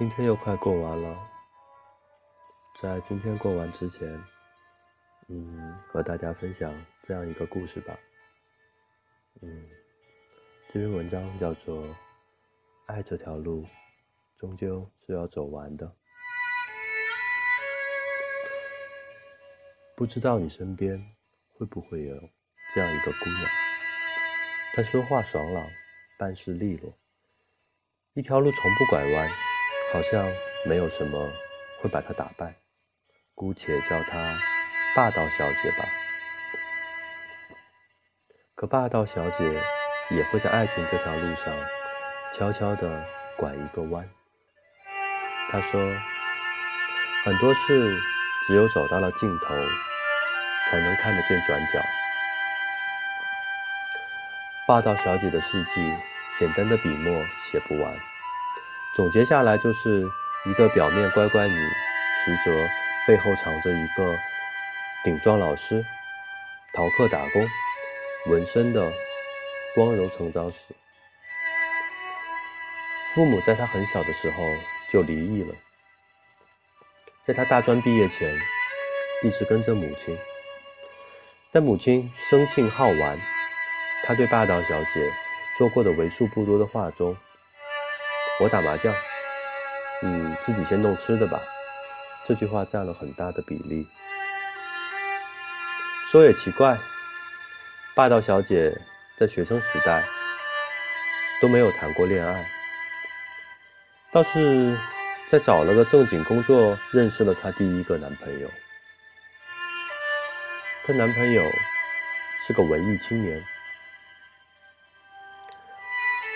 今天又快过完了，在今天过完之前，嗯，和大家分享这样一个故事吧。嗯，这篇文章叫做《爱这条路终究是要走完的》。不知道你身边会不会有这样一个姑娘？她说话爽朗，办事利落，一条路从不拐弯。好像没有什么会把她打败，姑且叫她霸道小姐吧。可霸道小姐也会在爱情这条路上悄悄地拐一个弯。她说：“很多事只有走到了尽头，才能看得见转角。”霸道小姐的事迹，简单的笔墨写不完。总结下来就是一个表面乖乖女，实则背后藏着一个顶撞老师、逃课打工、纹身的光荣成长史。父母在他很小的时候就离异了，在他大专毕业前，一直跟着母亲。但母亲生性好玩，她对霸道小姐说过的为数不多的话中。我打麻将，你自己先弄吃的吧。这句话占了很大的比例。说也奇怪，霸道小姐在学生时代都没有谈过恋爱，倒是在找了个正经工作，认识了她第一个男朋友。她男朋友是个文艺青年，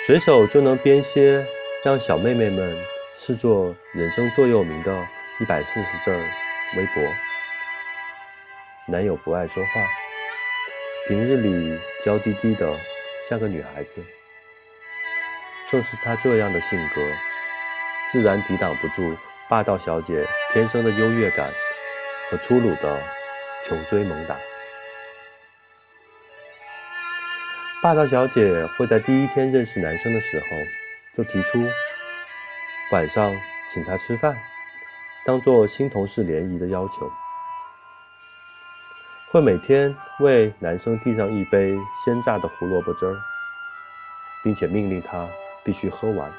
随手就能编些。让小妹妹们视作人生座右铭的一百四十字微博。男友不爱说话，平日里娇滴滴的，像个女孩子。正是他这样的性格，自然抵挡不住霸道小姐天生的优越感和粗鲁的穷追猛打。霸道小姐会在第一天认识男生的时候。就提出晚上请他吃饭，当做新同事联谊的要求。会每天为男生递上一杯鲜榨的胡萝卜汁儿，并且命令他必须喝完。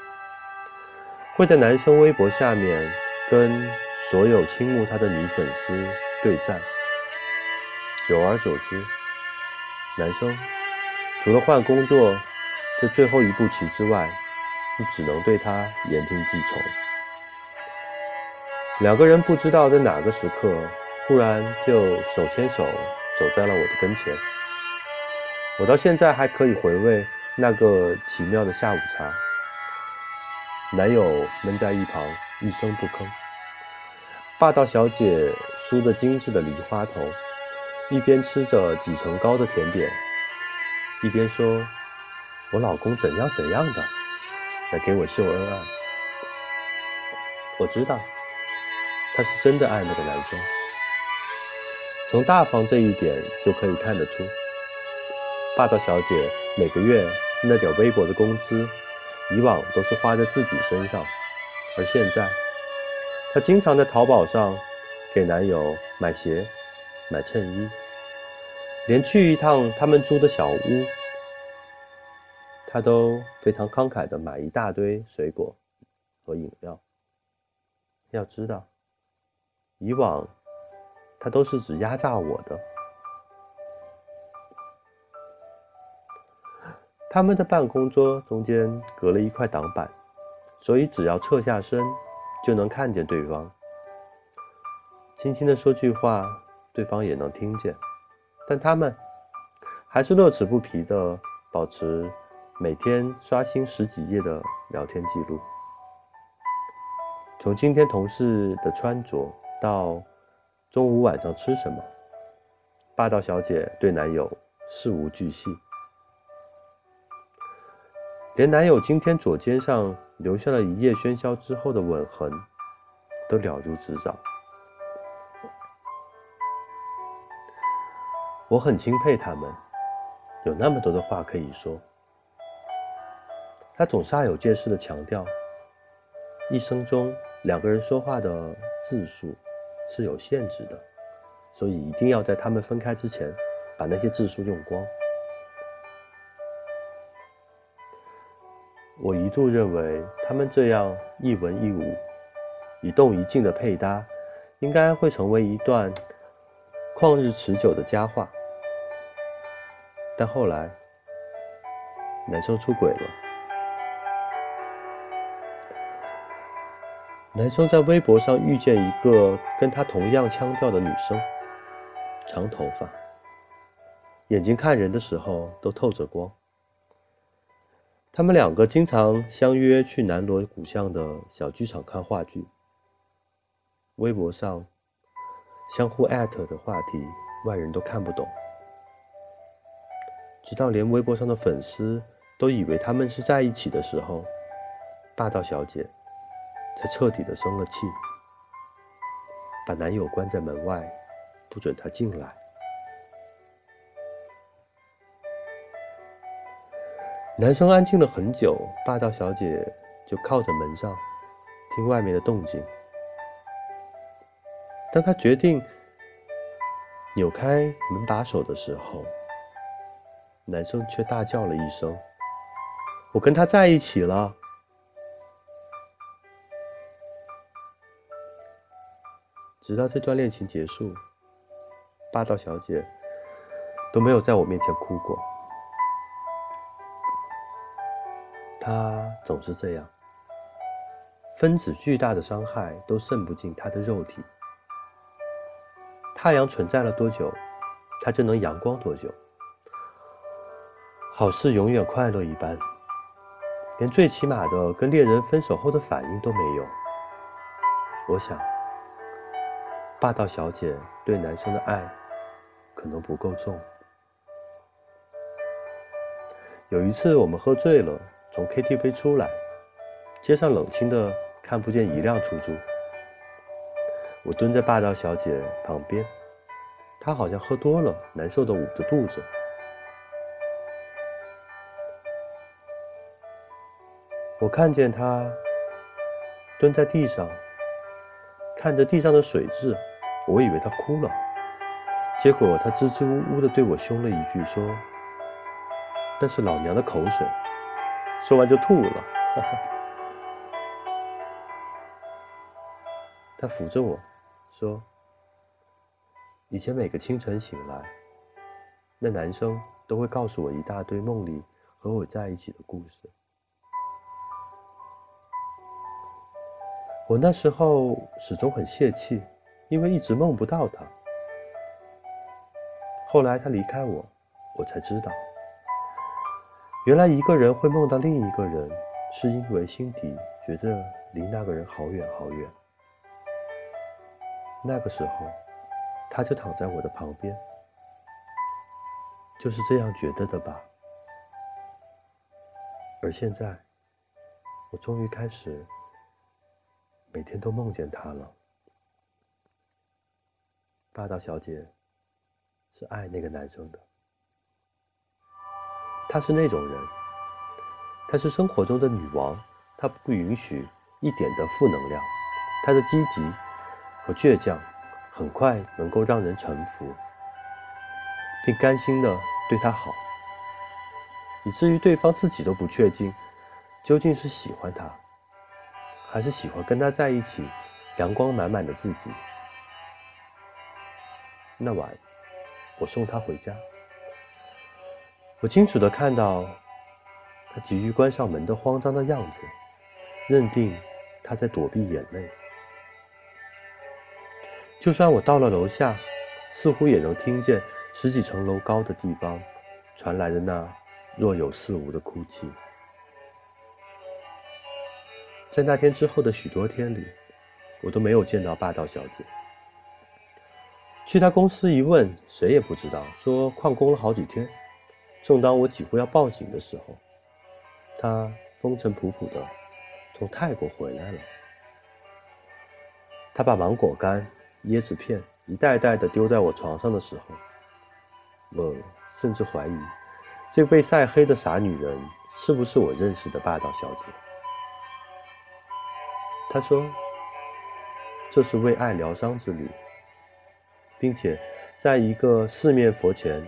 会在男生微博下面跟所有倾慕他的女粉丝对战。久而久之，男生除了换工作这最后一步棋之外，你只能对他言听计从。两个人不知道在哪个时刻，忽然就手牵手走在了我的跟前。我到现在还可以回味那个奇妙的下午茶。男友闷在一旁一声不吭。霸道小姐梳着精致的梨花头，一边吃着几层高的甜点，一边说：“我老公怎样怎样的。”来给我秀恩爱，我知道，他是真的爱那个男生。从大方这一点就可以看得出，霸道小姐每个月那点微薄的工资，以往都是花在自己身上，而现在，她经常在淘宝上给男友买鞋、买衬衣，连去一趟他们租的小屋。他都非常慷慨的买一大堆水果和饮料。要知道，以往他都是只压榨我的。他们的办公桌中间隔了一块挡板，所以只要侧下身就能看见对方。轻轻的说句话，对方也能听见。但他们还是乐此不疲的保持。每天刷新十几页的聊天记录，从今天同事的穿着到中午晚上吃什么，霸道小姐对男友事无巨细，连男友今天左肩上留下了一夜喧嚣之后的吻痕，都了如指掌。我很钦佩他们，有那么多的话可以说。他总煞有介事地强调：“一生中两个人说话的字数是有限制的，所以一定要在他们分开之前把那些字数用光。我一度认为他们这样一文一武、一动一静的配搭，应该会成为一段旷日持久的佳话。但后来，男生出轨了。男生在微博上遇见一个跟他同样腔调的女生，长头发，眼睛看人的时候都透着光。他们两个经常相约去南锣鼓巷的小剧场看话剧。微博上相互艾特的话题，外人都看不懂。直到连微博上的粉丝都以为他们是在一起的时候，霸道小姐才彻底的生了气，把男友关在门外，不准他进来。男生安静了很久，霸道小姐就靠在门上，听外面的动静。当他决定扭开门把手的时候，男生却大叫了一声：“我跟他在一起了。”直到这段恋情结束，霸道小姐都没有在我面前哭过。她总是这样，分子巨大的伤害都渗不进她的肉体。太阳存在了多久，她就能阳光多久。好事永远快乐一般，连最起码的跟恋人分手后的反应都没有。我想，霸道小姐对男生的爱可能不够重。有一次我们喝醉了。从 KTV 出来，街上冷清的，看不见一辆出租。我蹲在霸道小姐旁边，她好像喝多了，难受的捂着肚子。我看见她蹲在地上，看着地上的水渍，我以为他哭了，结果他支支吾吾的对我凶了一句，说：“那是老娘的口水。”说完就吐了。他扶着我说：“以前每个清晨醒来，那男生都会告诉我一大堆梦里和我在一起的故事。我那时候始终很泄气，因为一直梦不到他。后来他离开我，我才知道。”原来一个人会梦到另一个人，是因为心底觉得离那个人好远好远。那个时候，他就躺在我的旁边，就是这样觉得的吧。而现在，我终于开始每天都梦见他了。霸道小姐是爱那个男生的。她是那种人，她是生活中的女王，她不允许一点的负能量，她的积极和倔强很快能够让人臣服，并甘心的对她好，以至于对方自己都不确定究竟是喜欢他，还是喜欢跟他在一起阳光满满的自己。那晚，我送她回家。我清楚的看到他急于关上门的慌张的样子，认定他在躲避眼泪。就算我到了楼下，似乎也能听见十几层楼高的地方传来的那若有似无的哭泣。在那天之后的许多天里，我都没有见到霸道小姐。去他公司一问，谁也不知道，说旷工了好几天。正当我几乎要报警的时候，他风尘仆仆的从泰国回来了。他把芒果干、椰子片一袋袋的丢在我床上的时候，我甚至怀疑，这个被晒黑的傻女人是不是我认识的霸道小姐。他说：“这是为爱疗伤之旅，并且在一个四面佛前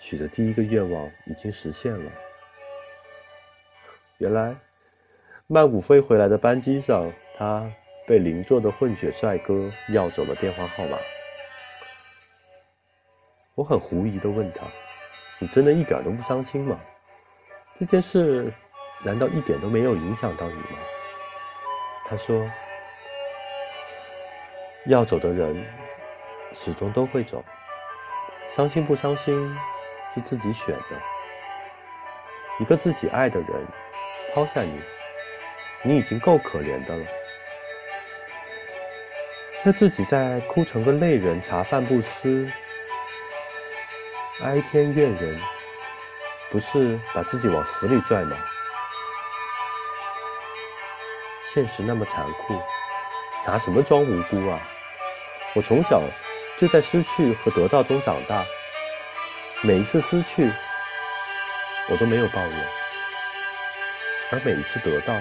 许的第一个愿望已经实现了。原来，曼谷飞回来的班机上，他被邻座的混血帅哥要走了电话号码。我很狐疑的问他：‘你真的一点都不伤心吗？这件事难道一点都没有影响到你吗？’他说：‘要走的人始终都会走，伤心不伤心是自己选的。一个自己爱的人。’”抛下你，你已经够可怜的了。那自己在哭成个泪人，茶饭不思，哀天怨人，不是把自己往死里拽吗？现实那么残酷，拿什么装无辜啊？我从小就在失去和得到中长大，每一次失去，我都没有抱怨。而每一次得到，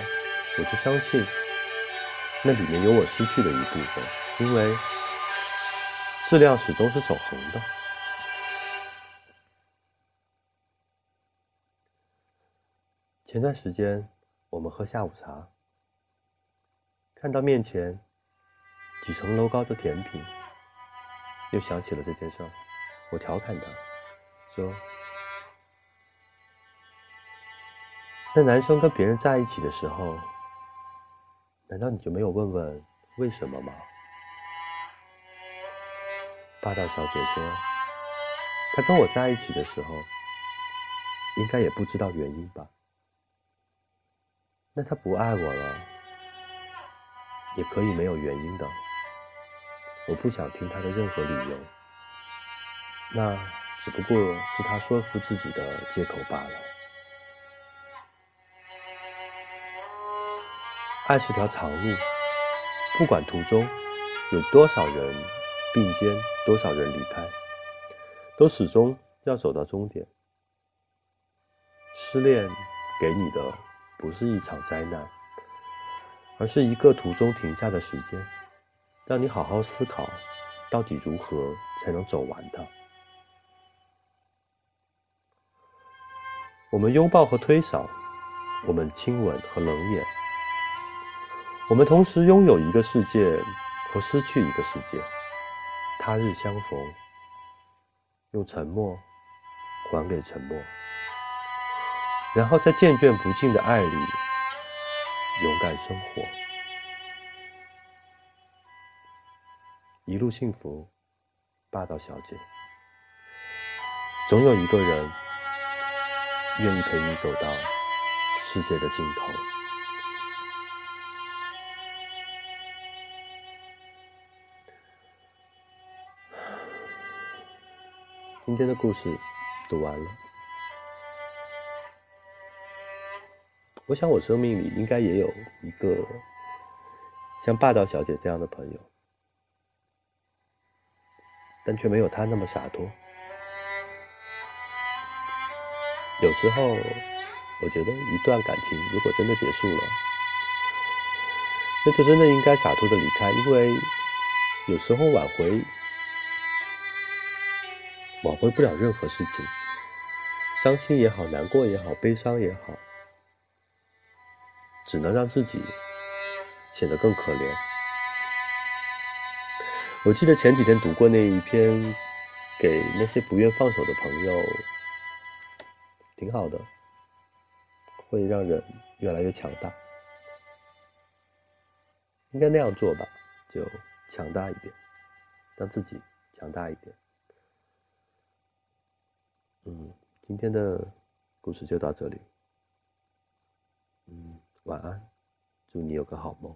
我就相信那里面有我失去的一部分，因为质量始终是守恒的。前段时间我们喝下午茶，看到面前几层楼高的甜品，又想起了这件事，我调侃他说。那男生跟别人在一起的时候，难道你就没有问问为什么吗？霸道小姐说，他跟我在一起的时候，应该也不知道原因吧？那他不爱我了，也可以没有原因的。我不想听他的任何理由，那只不过是他说服自己的借口罢了。爱是条长路，不管途中有多少人并肩，多少人离开，都始终要走到终点。失恋给你的不是一场灾难，而是一个途中停下的时间，让你好好思考，到底如何才能走完它。我们拥抱和推搡，我们亲吻和冷眼。我们同时拥有一个世界和失去一个世界，他日相逢，用沉默还给沉默，然后在渐倦不尽的爱里勇敢生活，一路幸福，霸道小姐，总有一个人愿意陪你走到世界的尽头。今天的故事读完了，我想我生命里应该也有一个像霸道小姐这样的朋友，但却没有她那么洒脱。有时候，我觉得一段感情如果真的结束了，那就真的应该洒脱的离开，因为有时候挽回。挽回不了任何事情，伤心也好，难过也好，悲伤也好，只能让自己显得更可怜。我记得前几天读过那一篇，给那些不愿放手的朋友，挺好的，会让人越来越强大。应该那样做吧，就强大一点，让自己强大一点。嗯，今天的故事就到这里。嗯，晚安，祝你有个好梦。